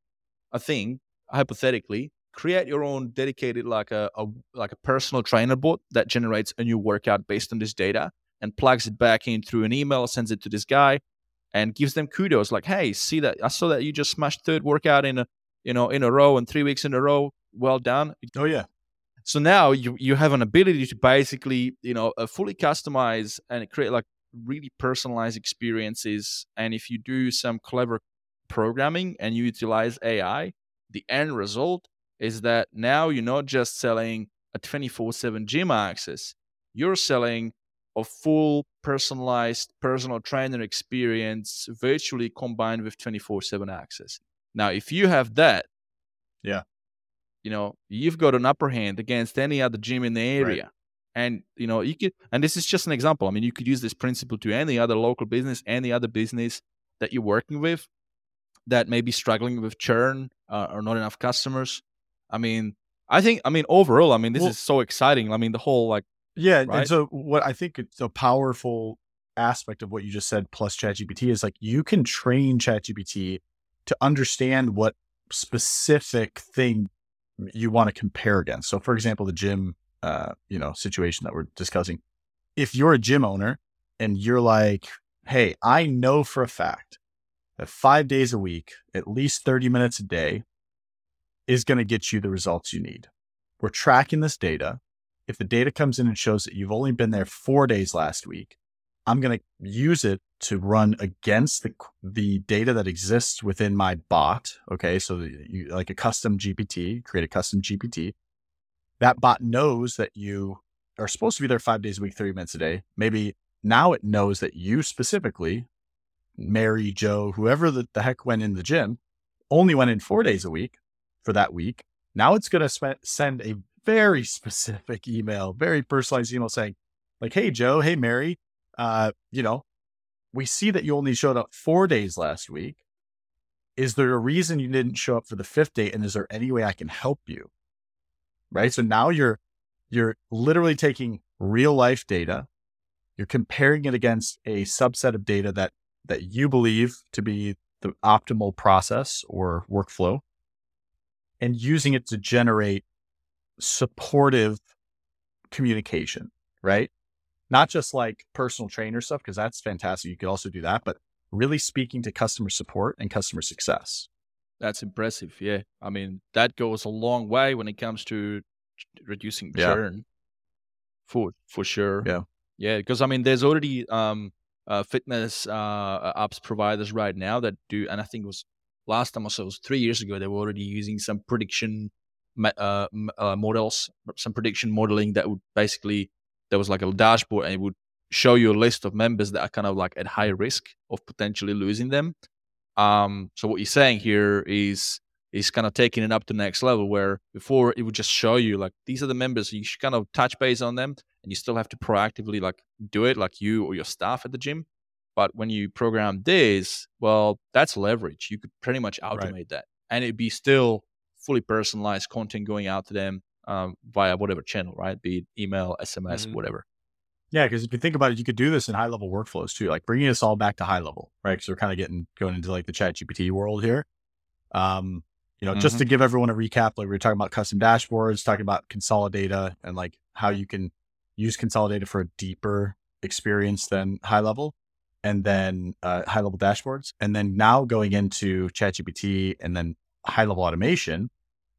a thing hypothetically create your own dedicated like a, a like a personal trainer bot that generates a new workout based on this data and plugs it back in through an email sends it to this guy and gives them kudos like hey see that i saw that you just smashed third workout in a you know in a row and three weeks in a row. Well done. Oh yeah. So now you you have an ability to basically you know uh, fully customize and create like really personalized experiences and if you do some clever programming and you utilize ai the end result is that now you're not just selling a 24/7 gym access you're selling a full personalized personal trainer experience virtually combined with 24/7 access. Now if you have that yeah. you know you've got an upper hand against any other gym in the area. Right. and you know you could and this is just an example. I mean you could use this principle to any other local business any other business that you're working with that may be struggling with churn uh, or not enough customers i mean i think i mean overall i mean this well, is so exciting i mean the whole like yeah right? and so what i think it's a powerful aspect of what you just said plus chatgpt is like you can train chatgpt to understand what specific thing you want to compare against. So, for example, the gym, uh, you know, situation that we're discussing. If you're a gym owner and you're like, "Hey, I know for a fact that five days a week, at least thirty minutes a day, is going to get you the results you need." We're tracking this data. If the data comes in and shows that you've only been there four days last week, I'm going to use it to run against the the data that exists within my bot. Okay, so you like a custom GPT, create a custom GPT. That bot knows that you are supposed to be there five days a week, thirty minutes a day. Maybe now it knows that you specifically, Mary, Joe, whoever the, the heck went in the gym, only went in four days a week for that week. Now it's going to sp- send a very specific email, very personalized email saying, like, "Hey Joe, hey Mary, uh, you know, we see that you only showed up four days last week. Is there a reason you didn't show up for the fifth day? And is there any way I can help you? Right. So now you're you're literally taking real life data, you're comparing it against a subset of data that that you believe to be the optimal process or workflow, and using it to generate supportive communication, right? not just like personal trainer stuff, because that's fantastic. You could also do that, but really speaking to customer support and customer success. That's impressive. Yeah. I mean, that goes a long way when it comes to reducing churn. Yeah. For for sure. Yeah. Yeah. Because I mean, there's already um uh, fitness uh apps providers right now that do, and I think it was last time I saw it was three years ago. They were already using some prediction uh, uh, models, some prediction modeling that would basically there was like a dashboard and it would show you a list of members that are kind of like at high risk of potentially losing them. Um, so what you're saying here is is kind of taking it up to the next level where before it would just show you like these are the members you should kind of touch base on them and you still have to proactively like do it like you or your staff at the gym but when you program this well that's leverage you could pretty much automate right. that and it'd be still fully personalized content going out to them um, via whatever channel, right? Be it email, SMS, mm-hmm. whatever. Yeah, because if you think about it, you could do this in high level workflows too, like bringing us all back to high level, right? Because we're kind of getting going into like the Chat GPT world here. Um, you know, mm-hmm. just to give everyone a recap, like we were talking about custom dashboards, talking about Consolidata and like how you can use Consolidata for a deeper experience than high level, and then uh, high level dashboards, and then now going into ChatGPT and then high level automation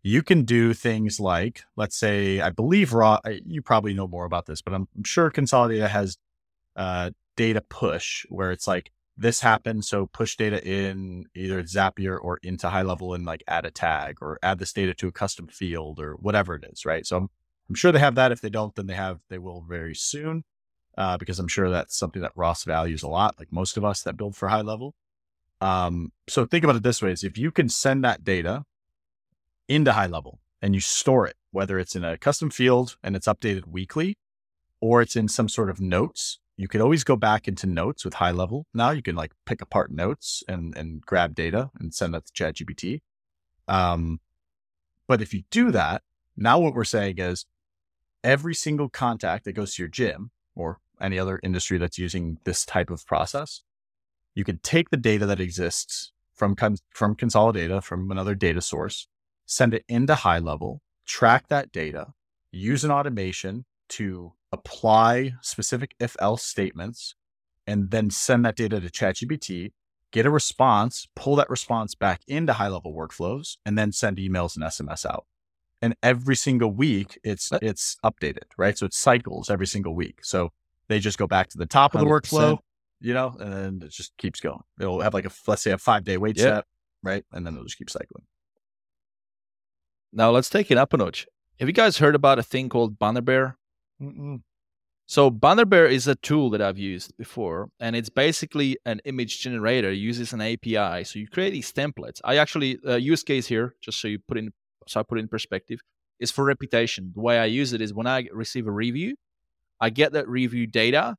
you can do things like, let's say, I believe raw, you probably know more about this, but I'm sure Consolidata has uh, data push where it's like, this happened. So push data in either Zapier or into high level and like add a tag or add this data to a custom field or whatever it is. Right. So I'm, I'm sure they have that. If they don't, then they have, they will very soon. Uh, because I'm sure that's something that Ross values a lot, like most of us that build for high level. Um, so think about it this way: is if you can send that data into high level and you store it, whether it's in a custom field and it's updated weekly, or it's in some sort of notes, you could always go back into notes with high level. Now you can like pick apart notes and and grab data and send that to ChatGPT. Um, but if you do that, now what we're saying is every single contact that goes to your gym or any other industry that's using this type of process, you could take the data that exists from from Consolidata from another data source, send it into high level, track that data, use an automation to apply specific if else statements, and then send that data to ChatGPT, get a response, pull that response back into high level workflows, and then send emails and SMS out. And every single week it's it's updated, right? So it cycles every single week. So they just go back to the top of the 100%. workflow, you know, and then it just keeps going. It'll have like a let's say a five day wait yep. right? And then it'll just keep cycling. Now let's take it up a notch. Have you guys heard about a thing called Banner Bear? Mm-mm. So Banner Bear is a tool that I've used before, and it's basically an image generator. It uses an API, so you create these templates. I actually uh, use case here, just so you put in, so I put it in perspective, is for reputation. The way I use it is when I receive a review, I get that review data,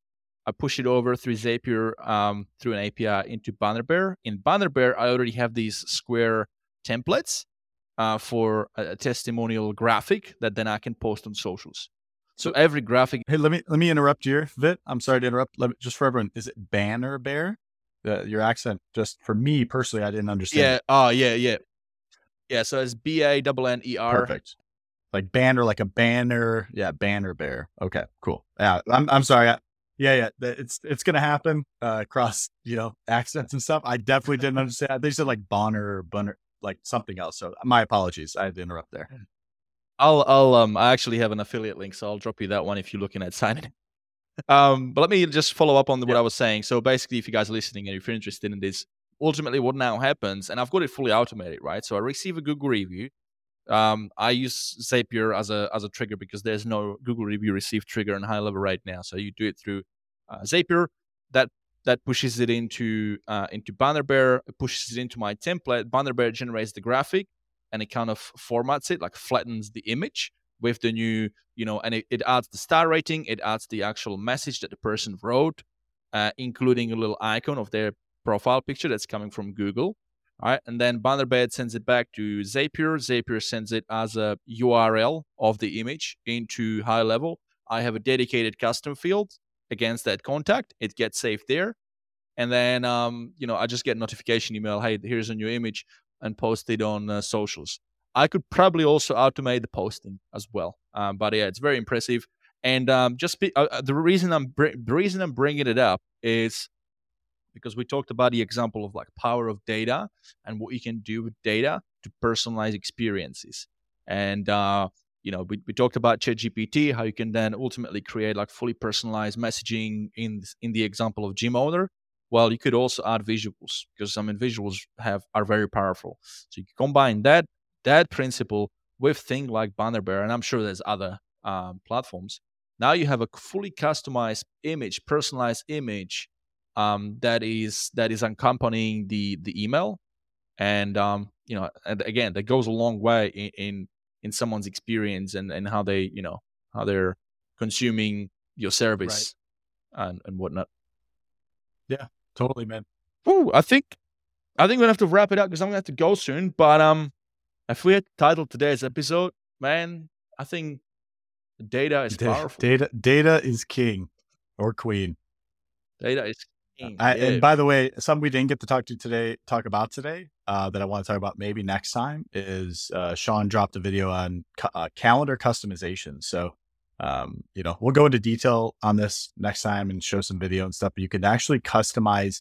I push it over through Zapier um, through an API into Banner Bear. In Banner Bear, I already have these square templates uh, for a testimonial graphic that then I can post on socials. So every graphic. Hey, let me let me interrupt here, Vit. I'm sorry to interrupt. Me, just for everyone, is it Banner Bear? Uh, your accent, just for me personally, I didn't understand. Yeah. Oh, yeah, yeah, yeah. So it's B A N N E R. Perfect. Like banner, like a banner. Yeah, Banner Bear. Okay, cool. Yeah, I'm I'm sorry. I, yeah, yeah. It's it's gonna happen uh, across you know accents and stuff. I definitely didn't understand. They said like Bonner, or Bunner, like something else. So my apologies. I had to interrupt there. I'll I'll um I actually have an affiliate link, so I'll drop you that one if you're looking at signing. um, but let me just follow up on the, what I was saying. So basically, if you guys are listening and if you're interested in this, ultimately what now happens, and I've got it fully automated, right? So I receive a Google review. Um, I use Zapier as a as a trigger because there's no Google review received trigger on high level right now. So you do it through uh, Zapier. That that pushes it into uh, into Banner Bear, it pushes it into my template. Banner Bear generates the graphic and it kind of formats it, like flattens the image with the new, you know, and it, it adds the star rating, it adds the actual message that the person wrote, uh, including a little icon of their profile picture that's coming from Google. Right, and then Banner Bear sends it back to Zapier. Zapier sends it as a URL of the image into high level. I have a dedicated custom field against that contact. It gets saved there, and then um, you know I just get notification email. Hey, here's a new image and post it on uh, socials. I could probably also automate the posting as well. Um, but yeah, it's very impressive. And um, just be, uh, uh, the reason I'm br- the reason I'm bringing it up is because we talked about the example of like power of data and what you can do with data to personalize experiences. And uh, you know, we, we talked about ChatGPT, how you can then ultimately create like fully personalized messaging in in the example of gym owner. Well you could also add visuals because i mean visuals have are very powerful. So you combine that that principle with things like banner bear and i'm sure there's other um, platforms. Now you have a fully customized image personalized image um, that is that is accompanying the the email and um, you know and again that goes a long way in, in in someone's experience and and how they you know how they're consuming your service right. and and whatnot yeah, totally, man. Ooh, I think I think we're gonna have to wrap it up because I'm gonna have to go soon. But um, if we had titled today's episode, man, I think data is data, powerful. Data, data is king or queen. Data is king. I. And by the way, something we didn't get to talk to today, talk about today, uh, that I want to talk about maybe next time is uh, Shaun dropped a video on ca- uh, calendar customization. So um, you know, we'll go into detail on this next time and show some video and stuff, but you can actually customize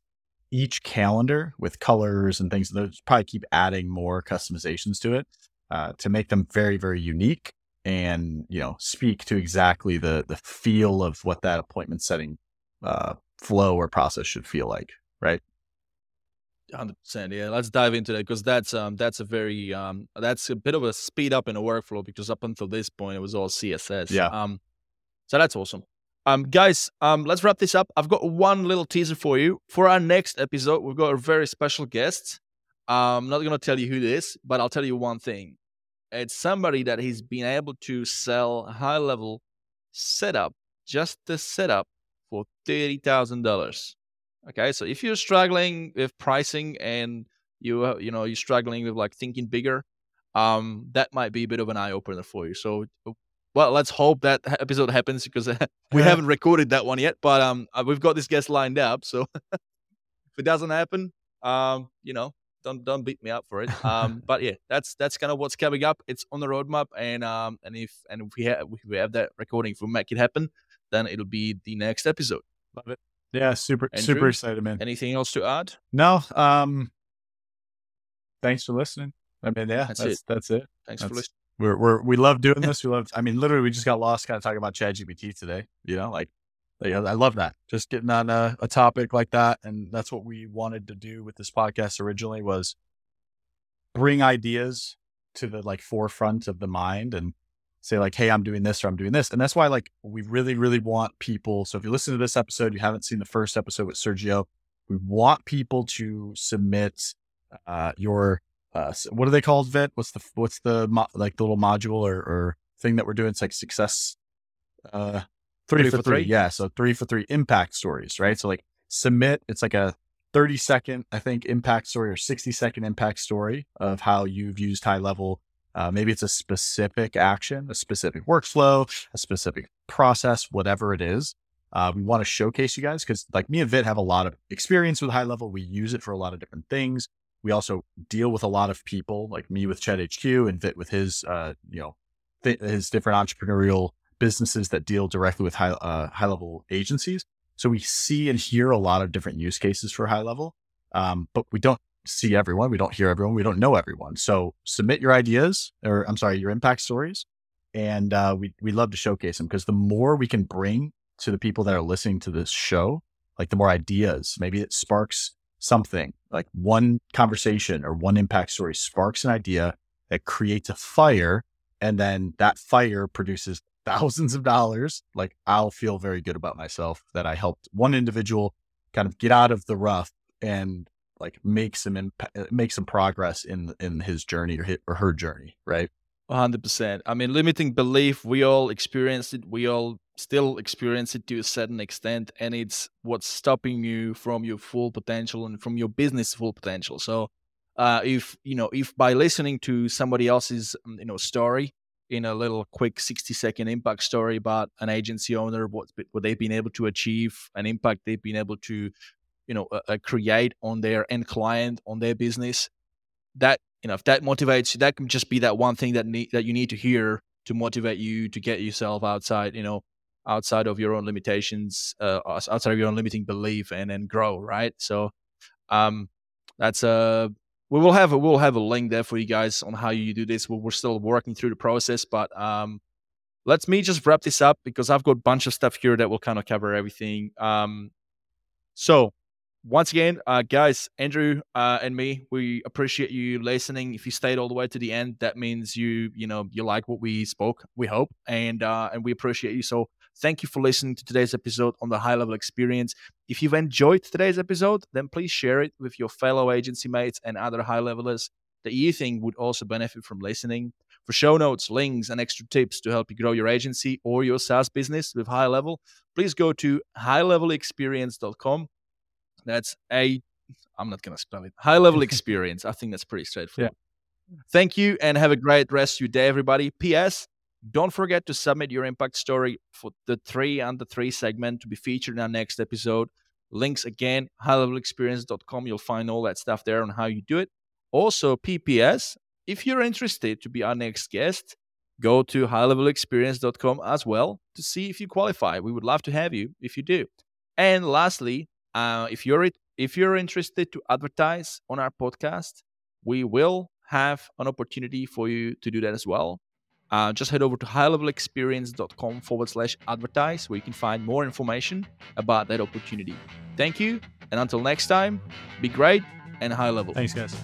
each calendar with colors and things. They'll probably keep adding more customizations to it uh, to make them very, very unique and, you know, speak to exactly the, the feel of what that appointment setting uh, flow or process should feel like. Right. Hundred percent. Yeah, let's dive into that because that's um that's a very um that's a bit of a speed up in a workflow because up until this point it was all CSS. Yeah. Um, so that's awesome. Um, guys, um, let's wrap this up. I've got one little teaser for you. For our next episode, we've got a very special guest. I'm not gonna tell you who it is, but I'll tell you one thing. It's somebody that he's been able to sell high level setup, just the setup for thirty thousand dollars. Okay, so if you're struggling with pricing and you uh, you know you're struggling with like thinking bigger, um, that might be a bit of an eye opener for you. So well, let's hope that episode happens because we haven't recorded that one yet. But um, uh, we've got this guest lined up. So if it doesn't happen, um, you know, don't don't beat me up for it. Um, but yeah, that's that's kind of what's coming up. It's on the roadmap, and um, and if and if we have we have that recording, if we make it happen, then it'll be the next episode. Love it. Yeah, super Andrew, super excited, man. Anything else to add? No. Um, thanks for listening. I mean, yeah, that's, that's it. That's it. Thanks that's, for listening we're, we're we love doing this. We love. I mean, literally, we just got lost kind of talking about ChatGPT today. You know, like, like I love that. Just getting on a, a topic like that, and that's what we wanted to do with this podcast originally was bring ideas to the like forefront of the mind and say like, hey, I'm doing this or I'm doing this, and that's why like we really really want people. So if you listen to this episode, you haven't seen the first episode with Sergio. We want people to submit uh, your uh, what are they called, Vit? What's the what's the mo- like the little module or, or thing that we're doing? It's like success. Uh, three, three for, for three. three. Yeah, so three for three impact stories, right? So like submit. It's like a 30 second, I think, impact story or 60 second impact story of how you've used high level. Uh, maybe it's a specific action, a specific workflow, a specific process, whatever it is. Uh, we want to showcase you guys because, like me and Vit, have a lot of experience with high level. We use it for a lot of different things. We also deal with a lot of people, like me with ChatHQ and Vit with his, uh, you know, th- his different entrepreneurial businesses that deal directly with high uh, high level agencies. So we see and hear a lot of different use cases for high level, um, but we don't see everyone. We don't hear everyone. We don't know everyone. So submit your ideas, or I'm sorry, your impact stories, and uh, we we love to showcase them because the more we can bring to the people that are listening to this show, like the more ideas, maybe it sparks something like one conversation or one impact story sparks an idea that creates a fire and then that fire produces thousands of dollars like i'll feel very good about myself that i helped one individual kind of get out of the rough and like make some impact, make some progress in in his journey or his, or her journey right? 100% i mean limiting belief we all experience it we all still experience it to a certain extent and it's what's stopping you from your full potential and from your business full potential. So uh, if you know if by listening to somebody else's um, you know story in a little quick 60 second impact story about an agency owner what what they've been able to achieve an impact they've been able to you know uh, create on their end client on their business that you know if that motivates you that can just be that one thing that need, that you need to hear to motivate you to get yourself outside you know outside of your own limitations, uh, outside of your own limiting belief, and then grow. Right. So, um, that's a uh, we will have a we'll have a link there for you guys on how you do this. We're still working through the process, but um, let me just wrap this up because I've got a bunch of stuff here that will kind of cover everything. Um, so once again, uh, guys, Andrew uh, and me, we appreciate you listening. If you stayed all the way to the end, that means you, you know, you like what we spoke. We hope, and uh, and we appreciate you. So Thank you for listening to today's episode on the high level experience. If you've enjoyed today's episode, then please share it with your fellow agency mates and other high levelers that you think would also benefit from listening. For show notes, links, and extra tips to help you grow your agency or your SaaS business with high level, please go to highlevelexperience.com. That's a, I'm not going to spell it, high level experience. I think that's pretty straightforward. Yeah. Thank you and have a great rest of your day, everybody. P.S. Don't forget to submit your impact story for the three under three segment to be featured in our next episode. Links again, highlevelexperience.com. You'll find all that stuff there on how you do it. Also, PPS, if you're interested to be our next guest, go to highlevelexperience.com as well to see if you qualify. We would love to have you if you do. And lastly, uh, if you're if you're interested to advertise on our podcast, we will have an opportunity for you to do that as well uh, just head over to highlevelexperience.com forward slash advertise where you can find more information about that opportunity. Thank you. And until next time, be great and high level. Thanks, guys.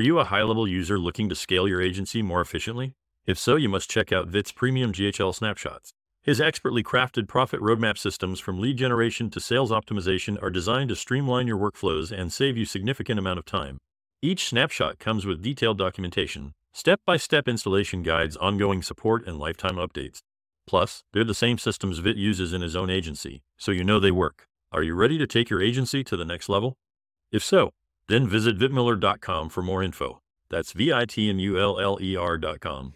Are you a high level user looking to scale your agency more efficiently? If so, you must check out Vit's premium GHL snapshots. His expertly crafted profit roadmap systems from lead generation to sales optimization are designed to streamline your workflows and save you significant amount of time. Each snapshot comes with detailed documentation, step-by-step installation guides, ongoing support, and lifetime updates. Plus, they're the same systems Vit uses in his own agency, so you know they work. Are you ready to take your agency to the next level? If so, then visit vitmuller.com for more info. That's V I T M U L L E R.com.